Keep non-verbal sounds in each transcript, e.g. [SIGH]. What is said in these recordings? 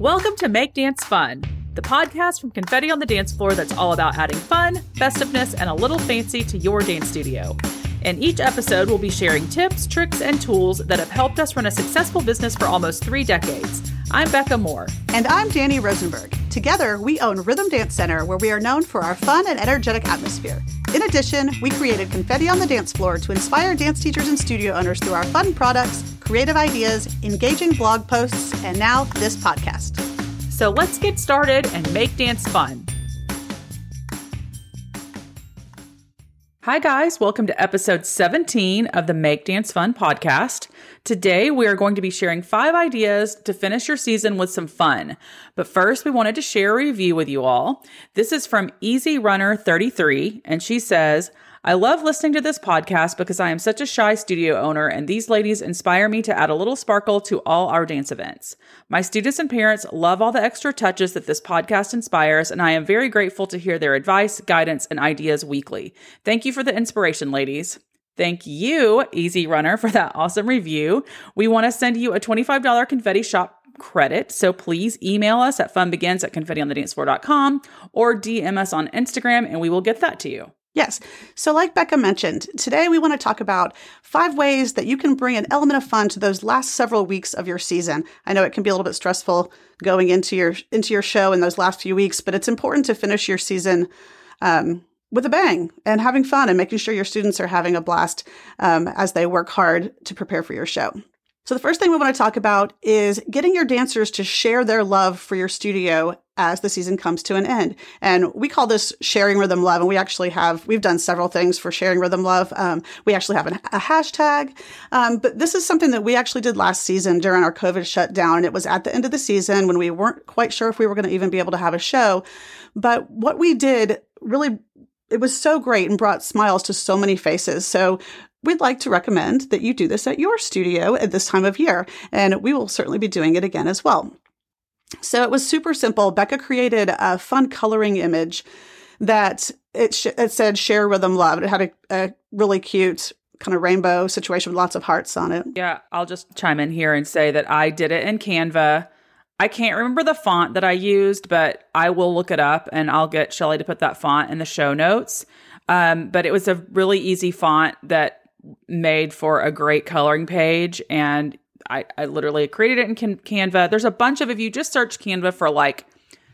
Welcome to Make Dance Fun, the podcast from Confetti on the Dance Floor that's all about adding fun, festiveness, and a little fancy to your dance studio. In each episode, we'll be sharing tips, tricks, and tools that have helped us run a successful business for almost three decades. I'm Becca Moore. And I'm Danny Rosenberg. Together, we own Rhythm Dance Center, where we are known for our fun and energetic atmosphere. In addition, we created Confetti on the Dance Floor to inspire dance teachers and studio owners through our fun products, creative ideas, engaging blog posts, and now this podcast. So let's get started and make dance fun. Hi, guys. Welcome to episode 17 of the Make Dance Fun podcast. Today, we are going to be sharing five ideas to finish your season with some fun. But first, we wanted to share a review with you all. This is from Easy Runner 33, and she says, I love listening to this podcast because I am such a shy studio owner, and these ladies inspire me to add a little sparkle to all our dance events. My students and parents love all the extra touches that this podcast inspires, and I am very grateful to hear their advice, guidance, and ideas weekly. Thank you for the inspiration, ladies. Thank you, Easy Runner, for that awesome review. We want to send you a $25 confetti shop credit. So please email us at funbegins at confettionthedancefloor.com or DM us on Instagram and we will get that to you. Yes. So, like Becca mentioned, today we want to talk about five ways that you can bring an element of fun to those last several weeks of your season. I know it can be a little bit stressful going into your into your show in those last few weeks, but it's important to finish your season um, with a bang and having fun and making sure your students are having a blast um, as they work hard to prepare for your show. So, the first thing we want to talk about is getting your dancers to share their love for your studio as the season comes to an end. And we call this sharing rhythm love. And we actually have, we've done several things for sharing rhythm love. Um, we actually have an, a hashtag. Um, but this is something that we actually did last season during our COVID shutdown. And it was at the end of the season when we weren't quite sure if we were going to even be able to have a show. But what we did really it was so great and brought smiles to so many faces. So we'd like to recommend that you do this at your studio at this time of year, and we will certainly be doing it again as well. So it was super simple. Becca created a fun coloring image that it, sh- it said share rhythm love. It had a, a really cute kind of rainbow situation with lots of hearts on it. Yeah, I'll just chime in here and say that I did it in Canva. I can't remember the font that I used, but I will look it up and I'll get Shelly to put that font in the show notes. Um, but it was a really easy font that made for a great coloring page and I, I literally created it in Can- Canva. There's a bunch of if you just search Canva for like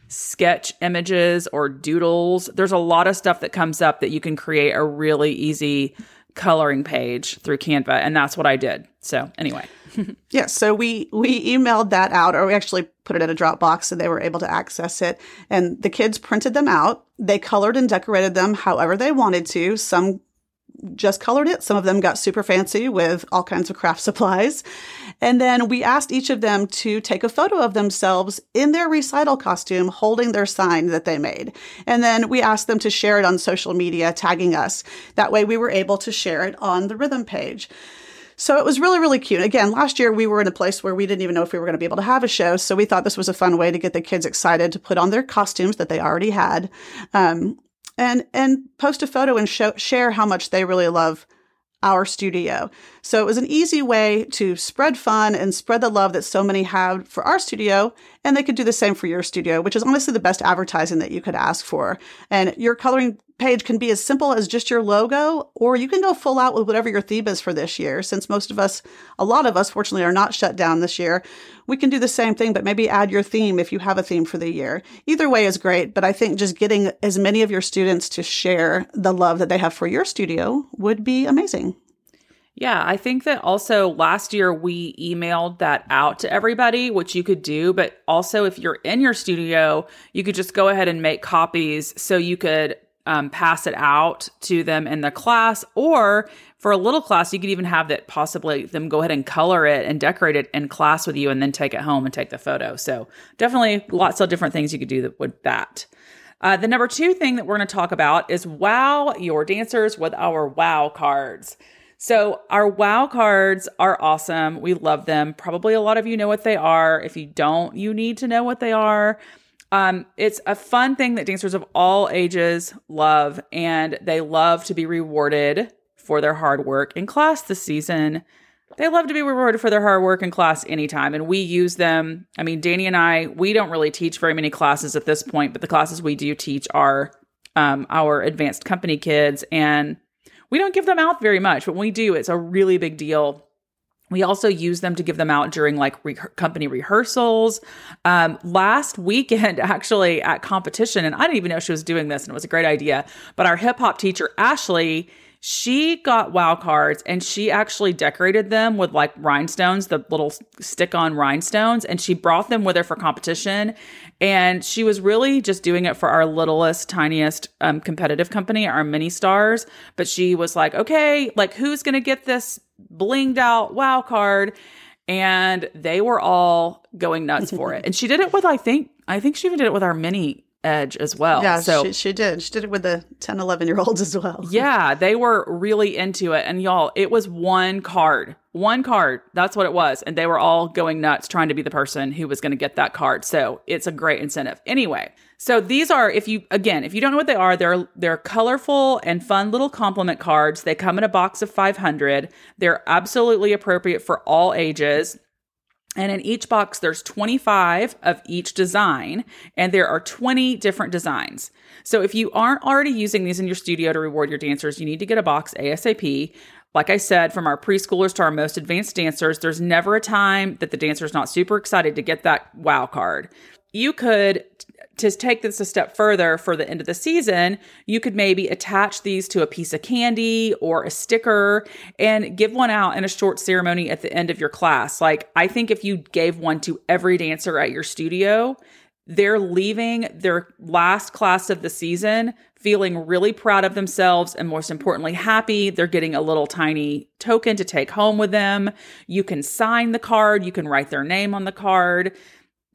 sketch images or doodles, there's a lot of stuff that comes up that you can create a really easy coloring page through Canva and that's what I did. So, anyway. Yes, [LAUGHS] yeah, so we we emailed that out or we actually put it in a Dropbox so they were able to access it and the kids printed them out. They colored and decorated them however they wanted to. Some just colored it. Some of them got super fancy with all kinds of craft [LAUGHS] supplies. And then we asked each of them to take a photo of themselves in their recital costume holding their sign that they made. And then we asked them to share it on social media, tagging us. That way we were able to share it on the rhythm page. So it was really, really cute. Again, last year we were in a place where we didn't even know if we were going to be able to have a show. So we thought this was a fun way to get the kids excited to put on their costumes that they already had. Um, and and post a photo and show, share how much they really love our studio. So it was an easy way to spread fun and spread the love that so many have for our studio. And they could do the same for your studio, which is honestly the best advertising that you could ask for. And your coloring page can be as simple as just your logo, or you can go full out with whatever your theme is for this year. Since most of us, a lot of us, fortunately, are not shut down this year, we can do the same thing, but maybe add your theme if you have a theme for the year. Either way is great, but I think just getting as many of your students to share the love that they have for your studio would be amazing. Yeah, I think that also last year we emailed that out to everybody, which you could do. But also, if you're in your studio, you could just go ahead and make copies so you could um, pass it out to them in the class or for a little class you could even have that possibly them go ahead and color it and decorate it in class with you and then take it home and take the photo so definitely lots of different things you could do with that uh, the number two thing that we're going to talk about is wow your dancers with our wow cards so our wow cards are awesome we love them probably a lot of you know what they are if you don't you need to know what they are um, it's a fun thing that dancers of all ages love, and they love to be rewarded for their hard work in class this season. they love to be rewarded for their hard work in class anytime. And we use them. I mean, Danny and I, we don't really teach very many classes at this point, but the classes we do teach are um, our advanced company kids. And we don't give them out very much, but when we do, it's a really big deal. We also use them to give them out during like re- company rehearsals. Um, last weekend, [LAUGHS] actually at competition, and I didn't even know she was doing this, and it was a great idea. But our hip hop teacher, Ashley, she got wow cards and she actually decorated them with like rhinestones, the little stick on rhinestones, and she brought them with her for competition. And she was really just doing it for our littlest, tiniest um, competitive company, our mini stars. But she was like, okay, like who's going to get this blinged out wow card? And they were all going nuts for it. [LAUGHS] And she did it with, I think, I think she even did it with our mini edge as well. Yeah, so she, she did. She did it with the 10, 11 year olds as well. [LAUGHS] yeah, they were really into it. And y'all, it was one card, one card. That's what it was. And they were all going nuts trying to be the person who was going to get that card. So it's a great incentive. Anyway, so these are, if you, again, if you don't know what they are, they're, they're colorful and fun little compliment cards. They come in a box of 500. They're absolutely appropriate for all ages. And in each box, there's 25 of each design, and there are 20 different designs. So if you aren't already using these in your studio to reward your dancers, you need to get a box ASAP. Like I said, from our preschoolers to our most advanced dancers, there's never a time that the dancer's not super excited to get that wow card. You could to take this a step further for the end of the season, you could maybe attach these to a piece of candy or a sticker and give one out in a short ceremony at the end of your class. Like, I think if you gave one to every dancer at your studio, they're leaving their last class of the season feeling really proud of themselves and most importantly happy. They're getting a little tiny token to take home with them. You can sign the card. You can write their name on the card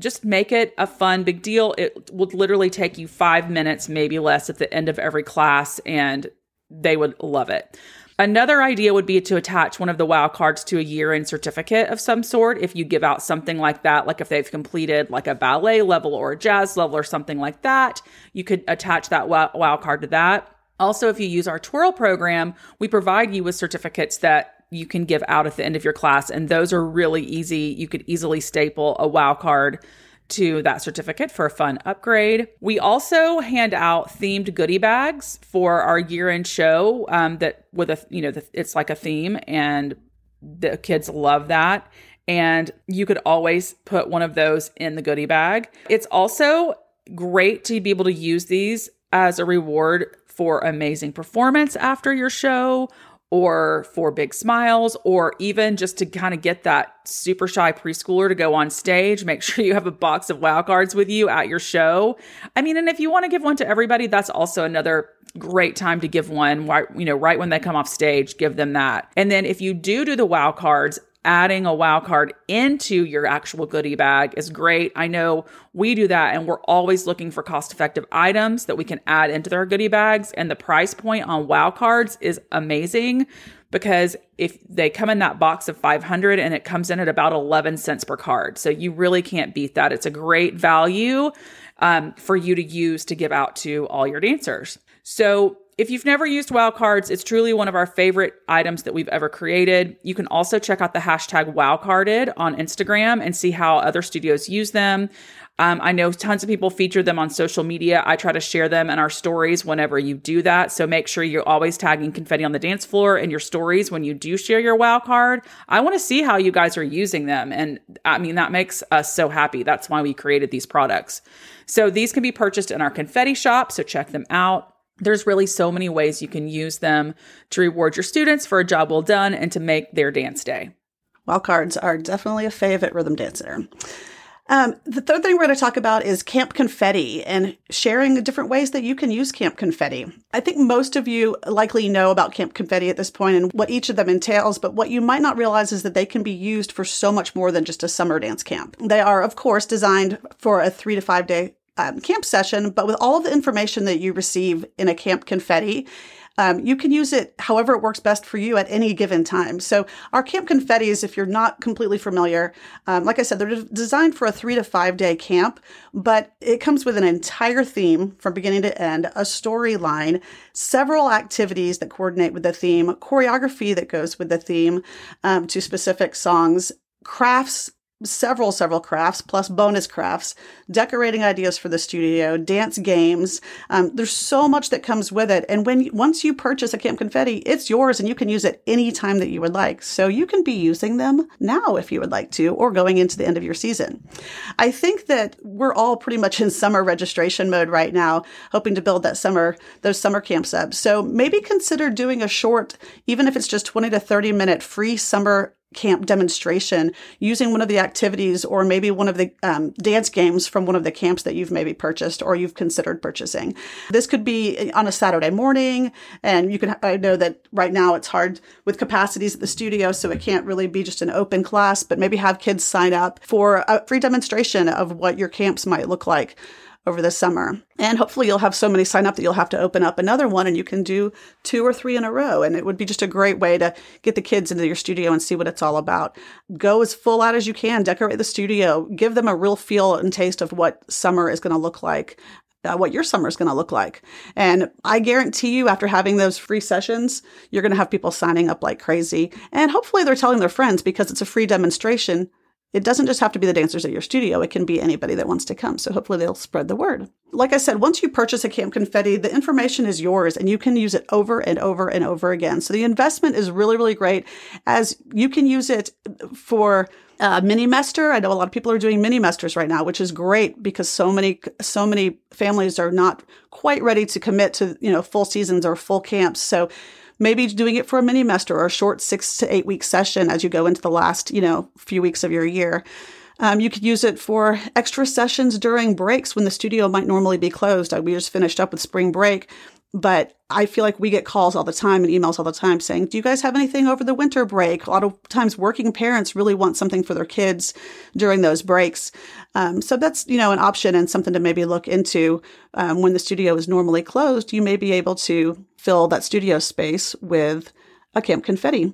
just make it a fun big deal. It would literally take you five minutes, maybe less, at the end of every class, and they would love it. Another idea would be to attach one of the WOW cards to a year end certificate of some sort. If you give out something like that, like if they've completed like a ballet level or a jazz level or something like that, you could attach that WOW card to that. Also, if you use our twirl program, we provide you with certificates that you can give out at the end of your class. And those are really easy. You could easily staple a wow card to that certificate for a fun upgrade. We also hand out themed goodie bags for our year-end show um, that with a you know the, it's like a theme and the kids love that. And you could always put one of those in the goodie bag. It's also great to be able to use these as a reward for amazing performance after your show or for big smiles, or even just to kind of get that super shy preschooler to go on stage. Make [LAUGHS] sure you have a box of wow cards with you at your show. I mean, and if you want to give one to everybody, that's also another great time to give one right, you know, right when they come off stage, give them that. And then if you do do the wow cards, adding a wow card into your actual goodie bag is great. I know we do that and we're always looking for cost effective items that we can add into their goodie bags. And the price point on wow cards is amazing because if they come in that box of 500 and it comes in at about 11 cents per card. So you really can't beat that. It's a great value um, for you to use to give out to all your dancers. So if you've never used wow cards, it's truly one of our favorite items that we've ever created. You can also check out the hashtag wowcarded on Instagram and see how other studios use them. Um, I know tons of people feature them on social media. I try to share them in our stories whenever you do that. So make sure you're always tagging confetti on the dance floor in your stories when you do share your wow card. I want to see how you guys are using them. And I mean, that makes us so happy. That's why we created these products. So these can be purchased in our confetti shop. So check them out there's really so many ways you can use them to reward your students for a job well done and to make their dance day. Wow cards are definitely a favorite rhythm dancer. Um, the third thing we're going to talk about is Camp Confetti and sharing different ways that you can use Camp Confetti. I think most of you likely know about Camp Confetti at this point and what each of them entails, but what you might not realize is that they can be used for so much more than just a summer dance camp. They are, of course, designed for a three to five day um, camp session, but with all of the information that you receive in a camp confetti, Um, you can use it however it works best for you at any given time. So our camp confettis, if you're not completely familiar, um, like I said, they're designed for a three to five day camp, but it comes with an entire theme from beginning to end, a storyline, several activities that coordinate with the theme, choreography that goes with the theme um, to specific songs, crafts several several crafts plus bonus crafts decorating ideas for the studio dance games. Um, there's so much that comes with it. And when once you purchase a camp confetti it's yours and you can use it anytime that you would like. So you can be using them now if you would like to or going into the end of your season. I think that we're all pretty much in summer registration mode right now hoping to build that summer those summer camps up. So maybe consider doing a short even if it's just 20 to 30 minute free summer camp demonstration using one of the activities or maybe one of the um, dance games from one of the camps that you've maybe purchased or you've considered purchasing. This could be on a Saturday morning, and you can. I know that right now it's hard with capacities at the studio, so it can't really be just an open class, but maybe have kids sign up for a free demonstration of what your camps might look like over the summer. And hopefully you'll have so many sign up that you'll have to open up another one and you can do two or three in a row. And it would be just a great way to get the kids into your studio and see what it's all about. Go as full out as you can, decorate the studio, give them a real feel and taste of what summer is going to look like. Uh, what your summer is going to look like. And I guarantee you, after having those free sessions, you're going to have people signing up like crazy. And hopefully they're telling their friends because it's a free demonstration it doesn't just have to be the dancers at your studio, it can be anybody that wants to come. So hopefully they'll spread the word. Like I said, once you purchase a Camp Confetti, the information is yours and you can use it over and over and over again. So the investment is really, really great as you can use it for uh, mini mester. I know a lot of people are doing mini mesters right now, which is great because so many so many families are not quite ready to commit to you know full seasons or full camps. So maybe doing it for a mini semester or a short six to eight week session as you go into the last, you know, few weeks of your year. Um, you could use it for extra sessions during breaks when the studio might normally be closed. We just finished up with spring break. But I feel like we get calls all the time and emails all the time saying, Do you guys have anything over the winter break? A lot of times, working parents really want something for their kids during those breaks. Um, so that's, you know, an option and something to maybe look into um, when the studio is normally closed. You may be able to fill that studio space with a camp confetti.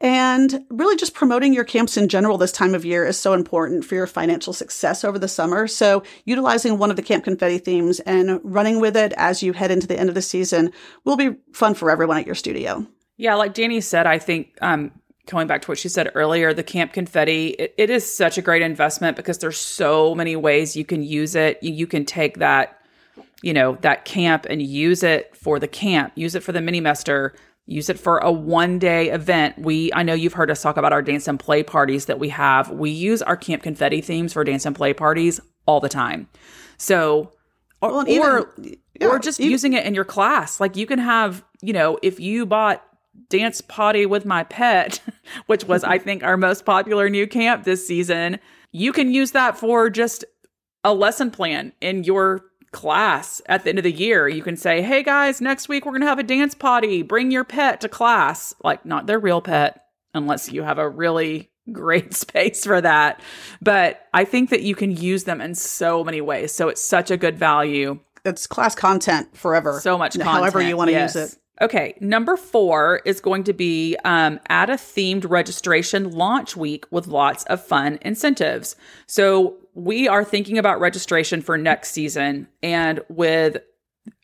And really, just promoting your camps in general this time of year is so important for your financial success over the summer. So, utilizing one of the Camp Confetti themes and running with it as you head into the end of the season will be fun for everyone at your studio. Yeah, like Danny said, I think um, going back to what she said earlier, the Camp Confetti, it, it is such a great investment because there's so many ways you can use it. You, you can take that, you know, that camp and use it for the camp, use it for the mini mester use it for a one day event. We, I know you've heard us talk about our dance and play parties that we have. We use our camp confetti themes for dance and play parties all the time. So, or, well, even, or, yeah, or just even, using it in your class. Like you can have, you know, if you bought dance party with my pet, [LAUGHS] which was, I think, our most popular new camp this season, you can use that for just a lesson plan in your class at the end of the year. You can say, hey guys, next week we're going to have a dance party. Bring your pet to class. Like, not their real pet, unless you have a really great [LAUGHS] space for that. But I think that you can use them in so many ways. So it's such a good value. It's class content forever. So much content. However you want to yes. use it. Okay, number four is going to be um, add a themed registration launch week with lots of fun incentives. So we are thinking about registration for next season, and with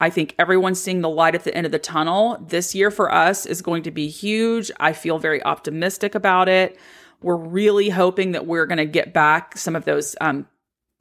I think everyone seeing the light at the end of the tunnel. This year for us is going to be huge. I feel very optimistic about it. We're really hoping that we're going to get back some of those um,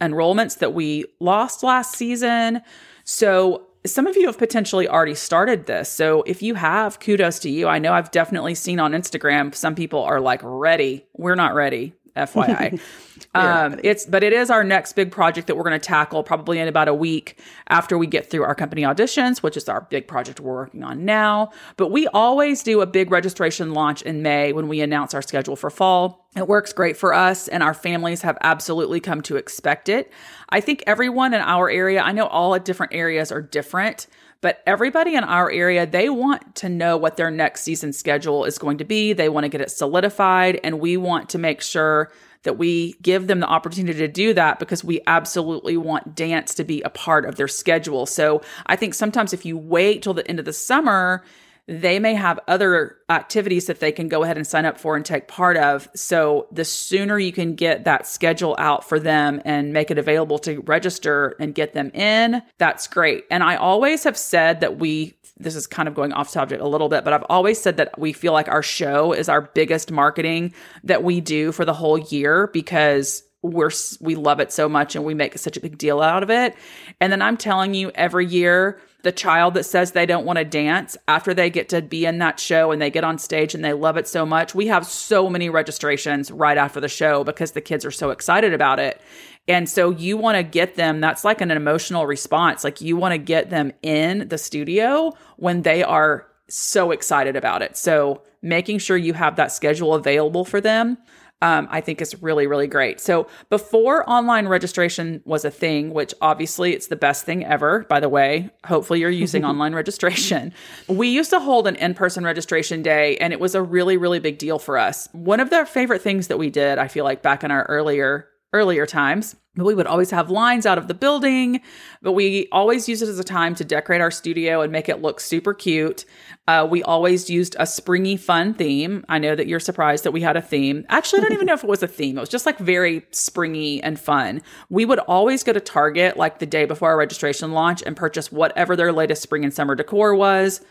enrollments that we lost last season. So some of you have potentially already started this. So if you have, kudos to you. I know I've definitely seen on Instagram some people are like ready. We're not ready. FYI. [LAUGHS] um, it's but it is our next big project that we're going to tackle probably in about a week after we get through our company auditions, which is our big project we're working on now. But we always do a big registration launch in May when we announce our schedule for fall. It works great for us, and our families have absolutely come to expect it. I think everyone in our area, I know all different areas are different, but everybody in our area, they want to know what their next season schedule is going to be. They want to get it solidified, and we want to make sure that we give them the opportunity to do that because we absolutely want dance to be a part of their schedule. So I think sometimes if you wait till the end of the summer, they may have other activities that they can go ahead and sign up for and take part of. So the sooner you can get that schedule out for them and make it available to register and get them in, that's great. And I always have said that we this is kind of going off subject a little bit, but I've always said that we feel like our show is our biggest marketing that we do for the whole year because we're we love it so much and we make such a big deal out of it. And then I'm telling you every year the child that says they don't want to dance after they get to be in that show and they get on stage and they love it so much. We have so many registrations right after the show because the kids are so excited about it. And so you want to get them, that's like an emotional response. Like you want to get them in the studio when they are so excited about it. So making sure you have that schedule available for them um, I think is really, really great. So before online registration was a thing, which obviously it's the best thing ever, by the way, hopefully you're using [LAUGHS] online registration. We used to hold an in person registration day, and it was a really, really big deal for us. One of the favorite things that we did, I feel like back in our earlier earlier times. But we would always have lines out of the building, but we always used it as a time to decorate our studio and make it look super cute. Uh, we always used a springy, fun theme. I know that you're surprised that we had a theme. Actually, I don't even know if it was a theme. It was just like very springy and fun. We would always go to Target like the day before our registration launch and purchase whatever their latest spring and summer decor was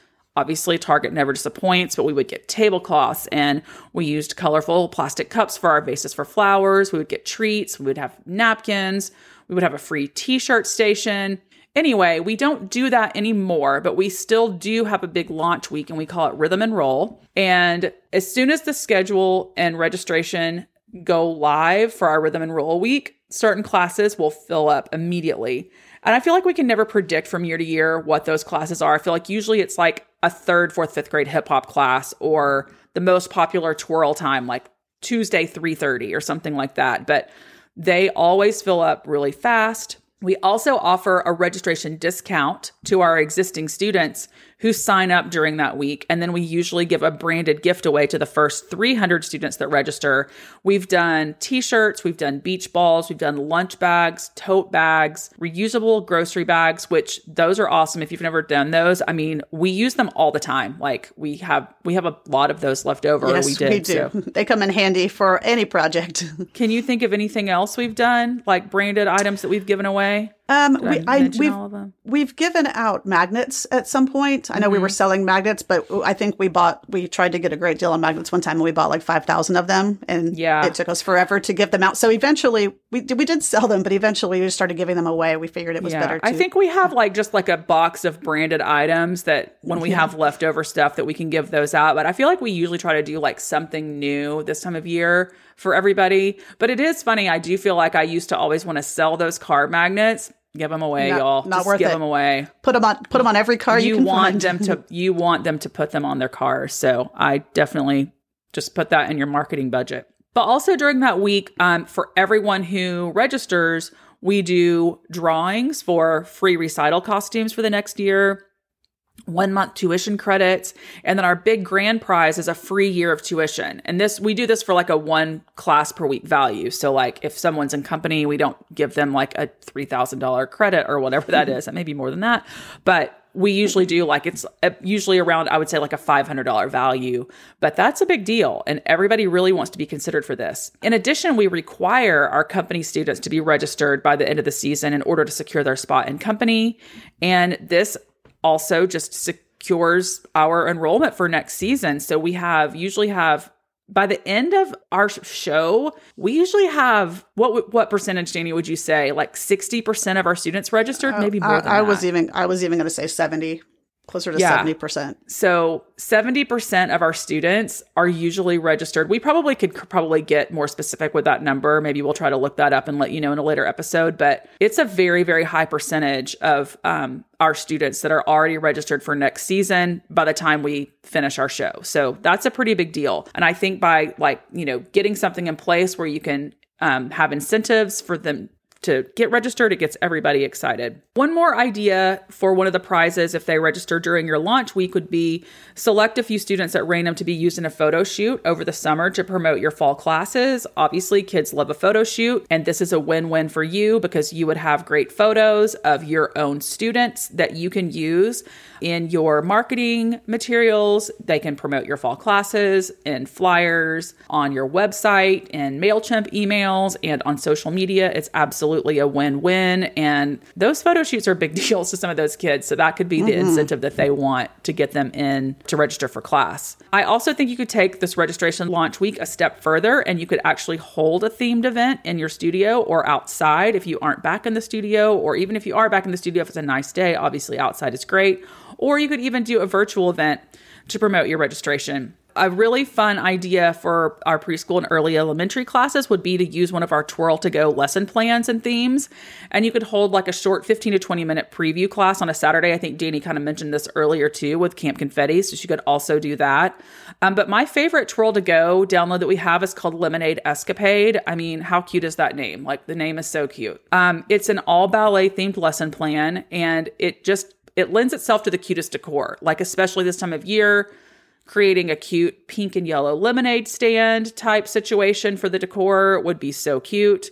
Obviously, Target never disappoints, but we would get tablecloths and we used colorful plastic cups for our vases for flowers. We would get treats, we would have napkins, we would have a free t shirt station. Anyway, we don't do that anymore, but we still do have a big launch week and we call it Rhythm and Roll. And as soon as the schedule and registration go live for our Rhythm and Roll week, certain classes will fill up immediately. And I feel like we can never predict from year to year what those classes are. I feel like usually it's like a third, fourth, fifth grade hip hop class or the most popular twirl time, like Tuesday 3:30 or something like that. But they always fill up really fast. We also offer a registration discount to our existing students who sign up during that week. And then we usually give a branded gift away to the first 300 students that register. We've done t shirts, we've done beach balls, we've done lunch bags, tote bags, reusable grocery bags, which those are awesome. If you've never done those, I mean, we use them all the time. Like we have, we have a lot of those left over. Yes, we did. We do. So. They come in handy for any project. Can you think of anything else we've done, like branded items that we've given away? Um, we, I, we've we've given out magnets at some point. I know mm-hmm. we were mm-hmm. selling magnets, but I think we bought we tried to get a great deal on magnets one time, and we bought like five thousand of them, and yeah, it took us forever to give them out. So eventually, we we did sell them, but eventually we started giving them away. We figured it was yeah. better. To- I think we have like just like a box of branded items that when we yeah. have leftover stuff that we can give those out. But I feel like we usually try to do like something new this time of year for everybody. But it is funny. I do feel like I used to always want to sell those card magnets Give them away, not, y'all. Not Just worth give it. them away. Put them on. Put them on every car you, you want find. them to. [LAUGHS] You want them to put them on their cars. So I definitely just put that in your marketing budget. But also during that week, um, for everyone who registers, we do drawings for free recital costumes for the next year one month tuition credits and then our big grand prize is a free year of tuition. And this we do this for like a one class per week value. So like if someone's in company we don't give them like a $3000 credit or whatever that [LAUGHS] is. It may be more than that but we usually do like it's uh, usually around i would say like a $500 value but that's a big deal. And everybody really wants to be considered for this. In addition we require our company students to be registered by the end of the season in order to secure their spot in company. And this also just secures our enrollment for next season. So we have usually have by the end of our show, we usually have what what percentage, Danny? Would you say like sixty percent of our students registered? Uh, Maybe more. I, I was even I was even going to say seventy closer to yeah. 70%. So 70% of our students are usually registered. We probably could probably get more specific with that number. Maybe we'll try to look that up and let you know in a later episode. But it's a very, very high percentage of um, our students that are already registered for next season by the time we finish our show. So that's a pretty big deal. And I think by like, you know, getting something in place where you can um, have incentives for them to get registered. It gets everybody excited. One more idea for one of the prizes if they register during your launch week would be select a few students at random to be used in a photo shoot over the summer to promote your fall classes. Obviously, kids love a photo shoot, and this is a win win for you because you would have great photos of your own students that you can use in your marketing materials. They can promote your fall classes in flyers on your website in MailChimp emails and on social media. It's absolutely a win win. And those photo shoots are big [LAUGHS] deals to some of those kids. So that could be the mm-hmm. incentive that they want to get them in to register for class. I also think you could take this registration launch week a step further and you could actually hold a themed event in your studio or outside if you aren't back in the studio, or even if you are back in the studio, if it's a nice day, obviously outside is great. Or you could even do a virtual event to promote your registration. A really fun idea for our preschool and early elementary classes would be to use one of our Twirl to Go lesson plans and themes. And you could hold like a short 15 to 20 minute preview class on a Saturday. I think Danny kind of mentioned this earlier too with Camp Confetti. So she could also do that. Um, but my favorite Twirl to Go download that we have is called Lemonade Escapade. I mean, how cute is that name? Like the name is so cute. Um, it's an all ballet themed lesson plan and it just it lends itself to the cutest decor, like especially this time of year, creating a cute pink and yellow lemonade stand type situation for the decor would be so cute.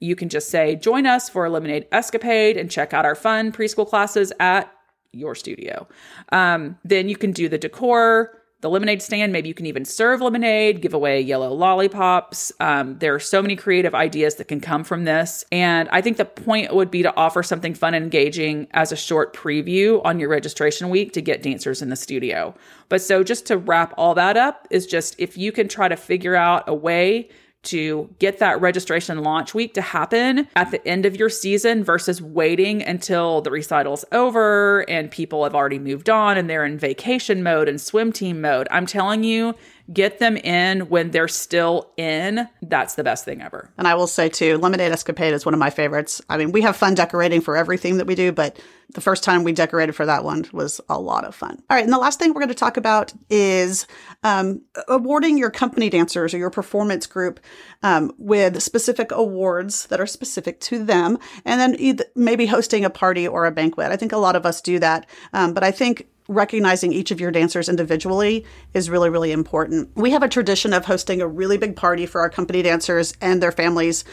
You can just say, join us for a lemonade escapade and check out our fun preschool classes at your studio. Um, then you can do the decor the lemonade stand. Maybe you can even serve lemonade, give away yellow lollipops. Um, there are so many creative ideas that can come from this. And I think the point would be to offer something fun and engaging as a short preview on your registration week to get dancers in the studio. But so just to wrap all that up is just if you can try to figure out a way to get that registration launch week to happen at the end of your season versus waiting until the recital's over and people have already moved on and they're in vacation mode and swim team mode. I'm telling you, get them in when they're still in. That's the best thing ever. And I will say too, Lemonade Escapade is one of my favorites. I mean, we have fun decorating for everything that we do, but the first time we decorated for that one was a lot of fun. All right, and the last thing we're going to talk about is um, awarding your company dancers or your performance group um, with specific awards that are specific to them, and then maybe hosting a party or a banquet. I think a lot of us do that, um, but I think recognizing each of your dancers individually is really, really important. We have a tradition of hosting a really big party for our company dancers and their families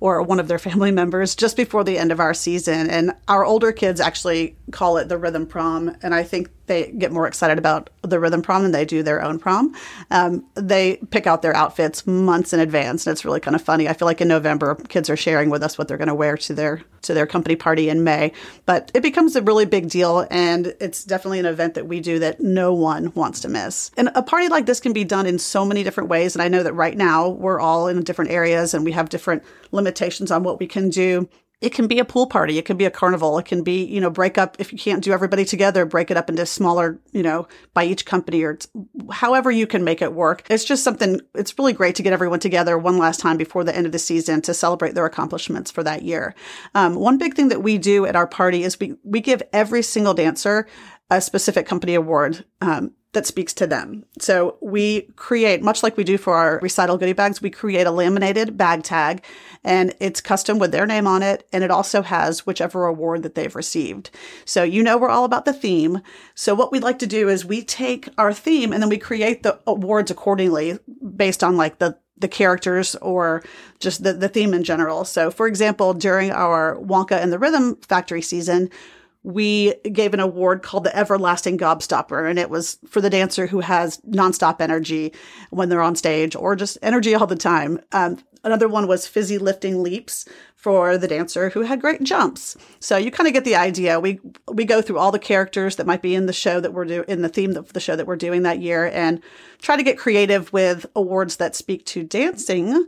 or one of their family members just before the end of our season. And our older kids actually call it the rhythm prom. And I think they get more excited about the rhythm prom than they do their own prom. Um, they pick out their outfits months in advance, and it's really kind of funny. I feel like in November, kids are sharing with us what they're going to wear to their to their company party in May. But it becomes a really big deal, and it's definitely an event that we do that no one wants to miss. And a party like this can be done in so many different ways. And I know that right now we're all in different areas, and we have different limitations on what we can do it can be a pool party. It can be a carnival. It can be, you know, break up. If you can't do everybody together, break it up into smaller, you know, by each company or however you can make it work. It's just something, it's really great to get everyone together one last time before the end of the season to celebrate their accomplishments for that year. Um, one big thing that we do at our party is we, we give every single dancer a specific company award. Um, that speaks to them. So we create, much like we do for our recital goodie bags, we create a laminated bag tag and it's custom with their name on it. And it also has whichever award that they've received. So you know, we're all about the theme. So what we'd like to do is we take our theme and then we create the awards accordingly based on like the, the characters or just the, the theme in general. So for example, during our Wonka and the Rhythm Factory season, we gave an award called the Everlasting Gobstopper, and it was for the dancer who has nonstop energy when they're on stage or just energy all the time. Um, another one was Fizzy Lifting Leaps for the dancer who had great jumps. So you kind of get the idea. We we go through all the characters that might be in the show that we're doing in the theme of the show that we're doing that year, and try to get creative with awards that speak to dancing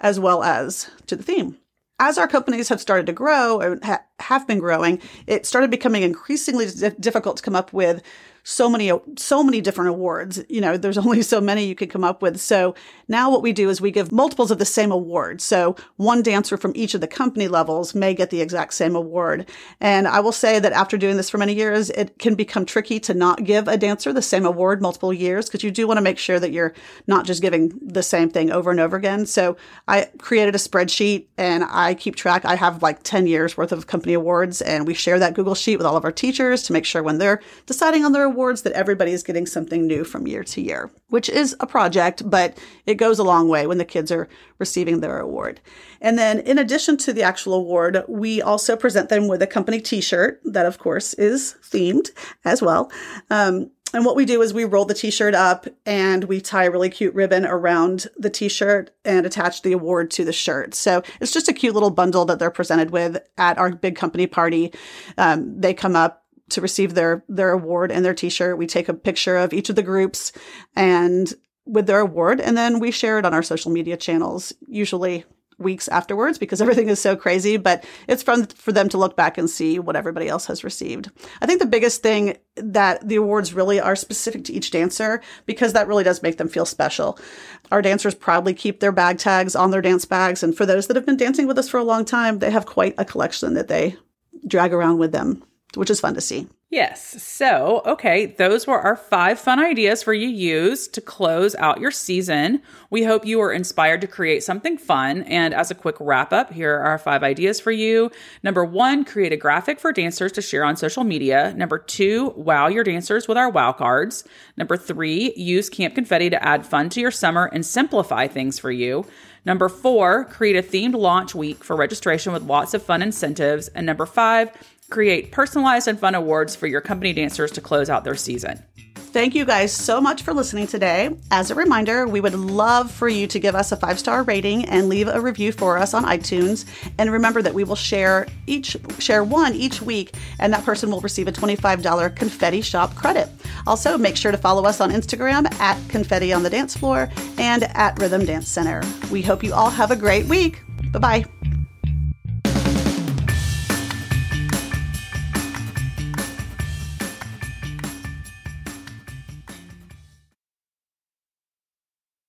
as well as to the theme as our companies have started to grow or ha- have been growing, it started becoming increasingly difficult to come up with so many so many different awards. You know, there's [LAUGHS] only so many you could come up with. So now what we do is we give multiples of the same award. So one dancer from each of the company levels may get the exact same award. And I will say that after doing this for many years, it can become tricky to not give a dancer the same award multiple years because you do want to make sure that you're not just giving the same thing over and over again. So I created a spreadsheet and I keep track. I have like 10 years worth of company awards and we share that Google sheet with all of our teachers to make sure when they're deciding on their that everybody is getting something new from year to year, which is a project, but it goes a long way when the kids are receiving their award. And then in addition to the actual award, we also present them with a company t-shirt that of course is themed as well. Um, and what we do is we roll the t-shirt up and we tie a really cute ribbon around the t-shirt and attach the award to the shirt. So it's just a cute little bundle that they're presented with at our big company party. Um, they come up to receive their their award and their t-shirt. We take a picture of each of the groups and with their award and then we share it on our social media channels, usually weeks afterwards because [LAUGHS] everything is so crazy, but it's fun for them to look back and see what everybody else has received. I think the biggest thing that the awards really are specific to each dancer because that really does make them feel special. Our dancers proudly keep their bag tags on their dance bags. And for those that have been dancing with us for a long time, they have quite a collection that they drag around with them, which is fun to see. Yes. So, okay, those were our five fun ideas for you use to close out your season. We hope you were inspired to create something fun. And as a quick wrap up, here are our five ideas for you. Number one, create a graphic for dancers to share on social media. Number two, wow your dancers with our wow cards. Number three, use Camp Confetti to add fun to your summer and simplify things for you. Number four, create a themed launch week for registration with lots of fun incentives. And number five, create personalized and fun awards for your company dancers to close out their season. Thank you guys so much for listening today. As a reminder, we would love for you to give us a five star rating and leave a review for us on iTunes. And remember that we will share each share one each week, and that person will receive a $25 confetti shop credit. Also, make sure to follow us on Instagram at confetti on the dance floor and at Rhythm Dance Center. We hope you all have a great week. Bye bye.